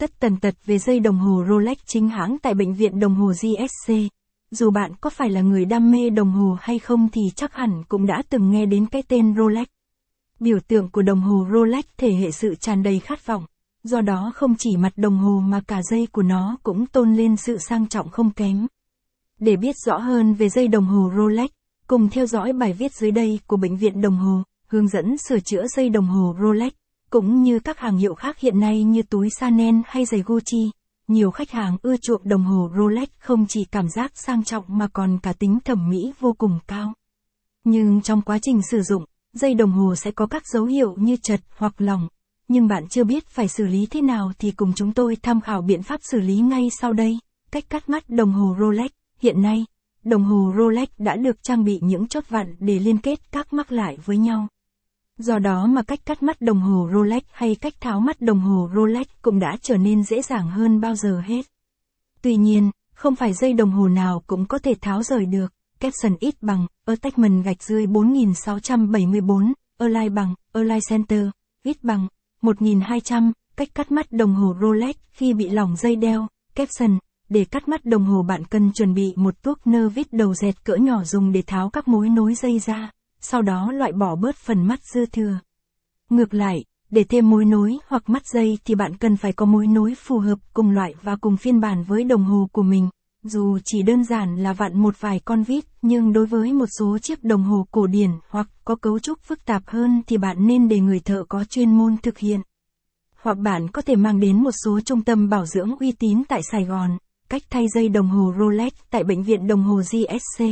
tất tần tật về dây đồng hồ Rolex chính hãng tại bệnh viện đồng hồ GSC. Dù bạn có phải là người đam mê đồng hồ hay không thì chắc hẳn cũng đã từng nghe đến cái tên Rolex. Biểu tượng của đồng hồ Rolex thể hệ sự tràn đầy khát vọng. Do đó không chỉ mặt đồng hồ mà cả dây của nó cũng tôn lên sự sang trọng không kém. Để biết rõ hơn về dây đồng hồ Rolex, cùng theo dõi bài viết dưới đây của Bệnh viện Đồng hồ, hướng dẫn sửa chữa dây đồng hồ Rolex, cũng như các hàng hiệu khác hiện nay như túi Chanel hay giày Gucci. Nhiều khách hàng ưa chuộng đồng hồ Rolex không chỉ cảm giác sang trọng mà còn cả tính thẩm mỹ vô cùng cao. Nhưng trong quá trình sử dụng, dây đồng hồ sẽ có các dấu hiệu như chật hoặc lỏng. Nhưng bạn chưa biết phải xử lý thế nào thì cùng chúng tôi tham khảo biện pháp xử lý ngay sau đây. Cách cắt mắt đồng hồ Rolex. Hiện nay, đồng hồ Rolex đã được trang bị những chốt vặn để liên kết các mắc lại với nhau. Do đó mà cách cắt mắt đồng hồ Rolex hay cách tháo mắt đồng hồ Rolex cũng đã trở nên dễ dàng hơn bao giờ hết. Tuy nhiên, không phải dây đồng hồ nào cũng có thể tháo rời được. Capson ít bằng, attachment gạch dưới 4674, Align bằng, Align Center, ít bằng, 1200, cách cắt mắt đồng hồ Rolex khi bị lỏng dây đeo, Capson, để cắt mắt đồng hồ bạn cần chuẩn bị một tuốc nơ vít đầu dẹt cỡ nhỏ dùng để tháo các mối nối dây ra, sau đó loại bỏ bớt phần mắt dư thừa. Ngược lại, để thêm mối nối hoặc mắt dây thì bạn cần phải có mối nối phù hợp cùng loại và cùng phiên bản với đồng hồ của mình. Dù chỉ đơn giản là vặn một vài con vít, nhưng đối với một số chiếc đồng hồ cổ điển hoặc có cấu trúc phức tạp hơn thì bạn nên để người thợ có chuyên môn thực hiện. Hoặc bạn có thể mang đến một số trung tâm bảo dưỡng uy tín tại Sài Gòn, cách thay dây đồng hồ Rolex tại bệnh viện đồng hồ GSC.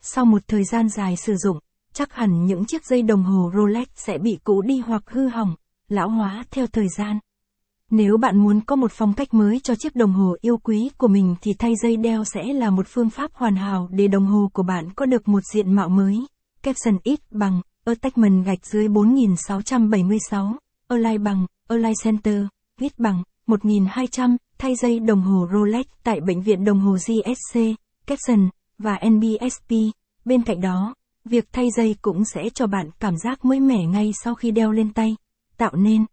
Sau một thời gian dài sử dụng, chắc hẳn những chiếc dây đồng hồ Rolex sẽ bị cũ đi hoặc hư hỏng, lão hóa theo thời gian. Nếu bạn muốn có một phong cách mới cho chiếc đồng hồ yêu quý của mình thì thay dây đeo sẽ là một phương pháp hoàn hảo để đồng hồ của bạn có được một diện mạo mới. Capson ít bằng, attachment gạch dưới 4676, Align bằng, Align Center, viết bằng, 1200, thay dây đồng hồ Rolex tại bệnh viện đồng hồ GSC, Capson, và NBSP. Bên cạnh đó, việc thay dây cũng sẽ cho bạn cảm giác mới mẻ ngay sau khi đeo lên tay, tạo nên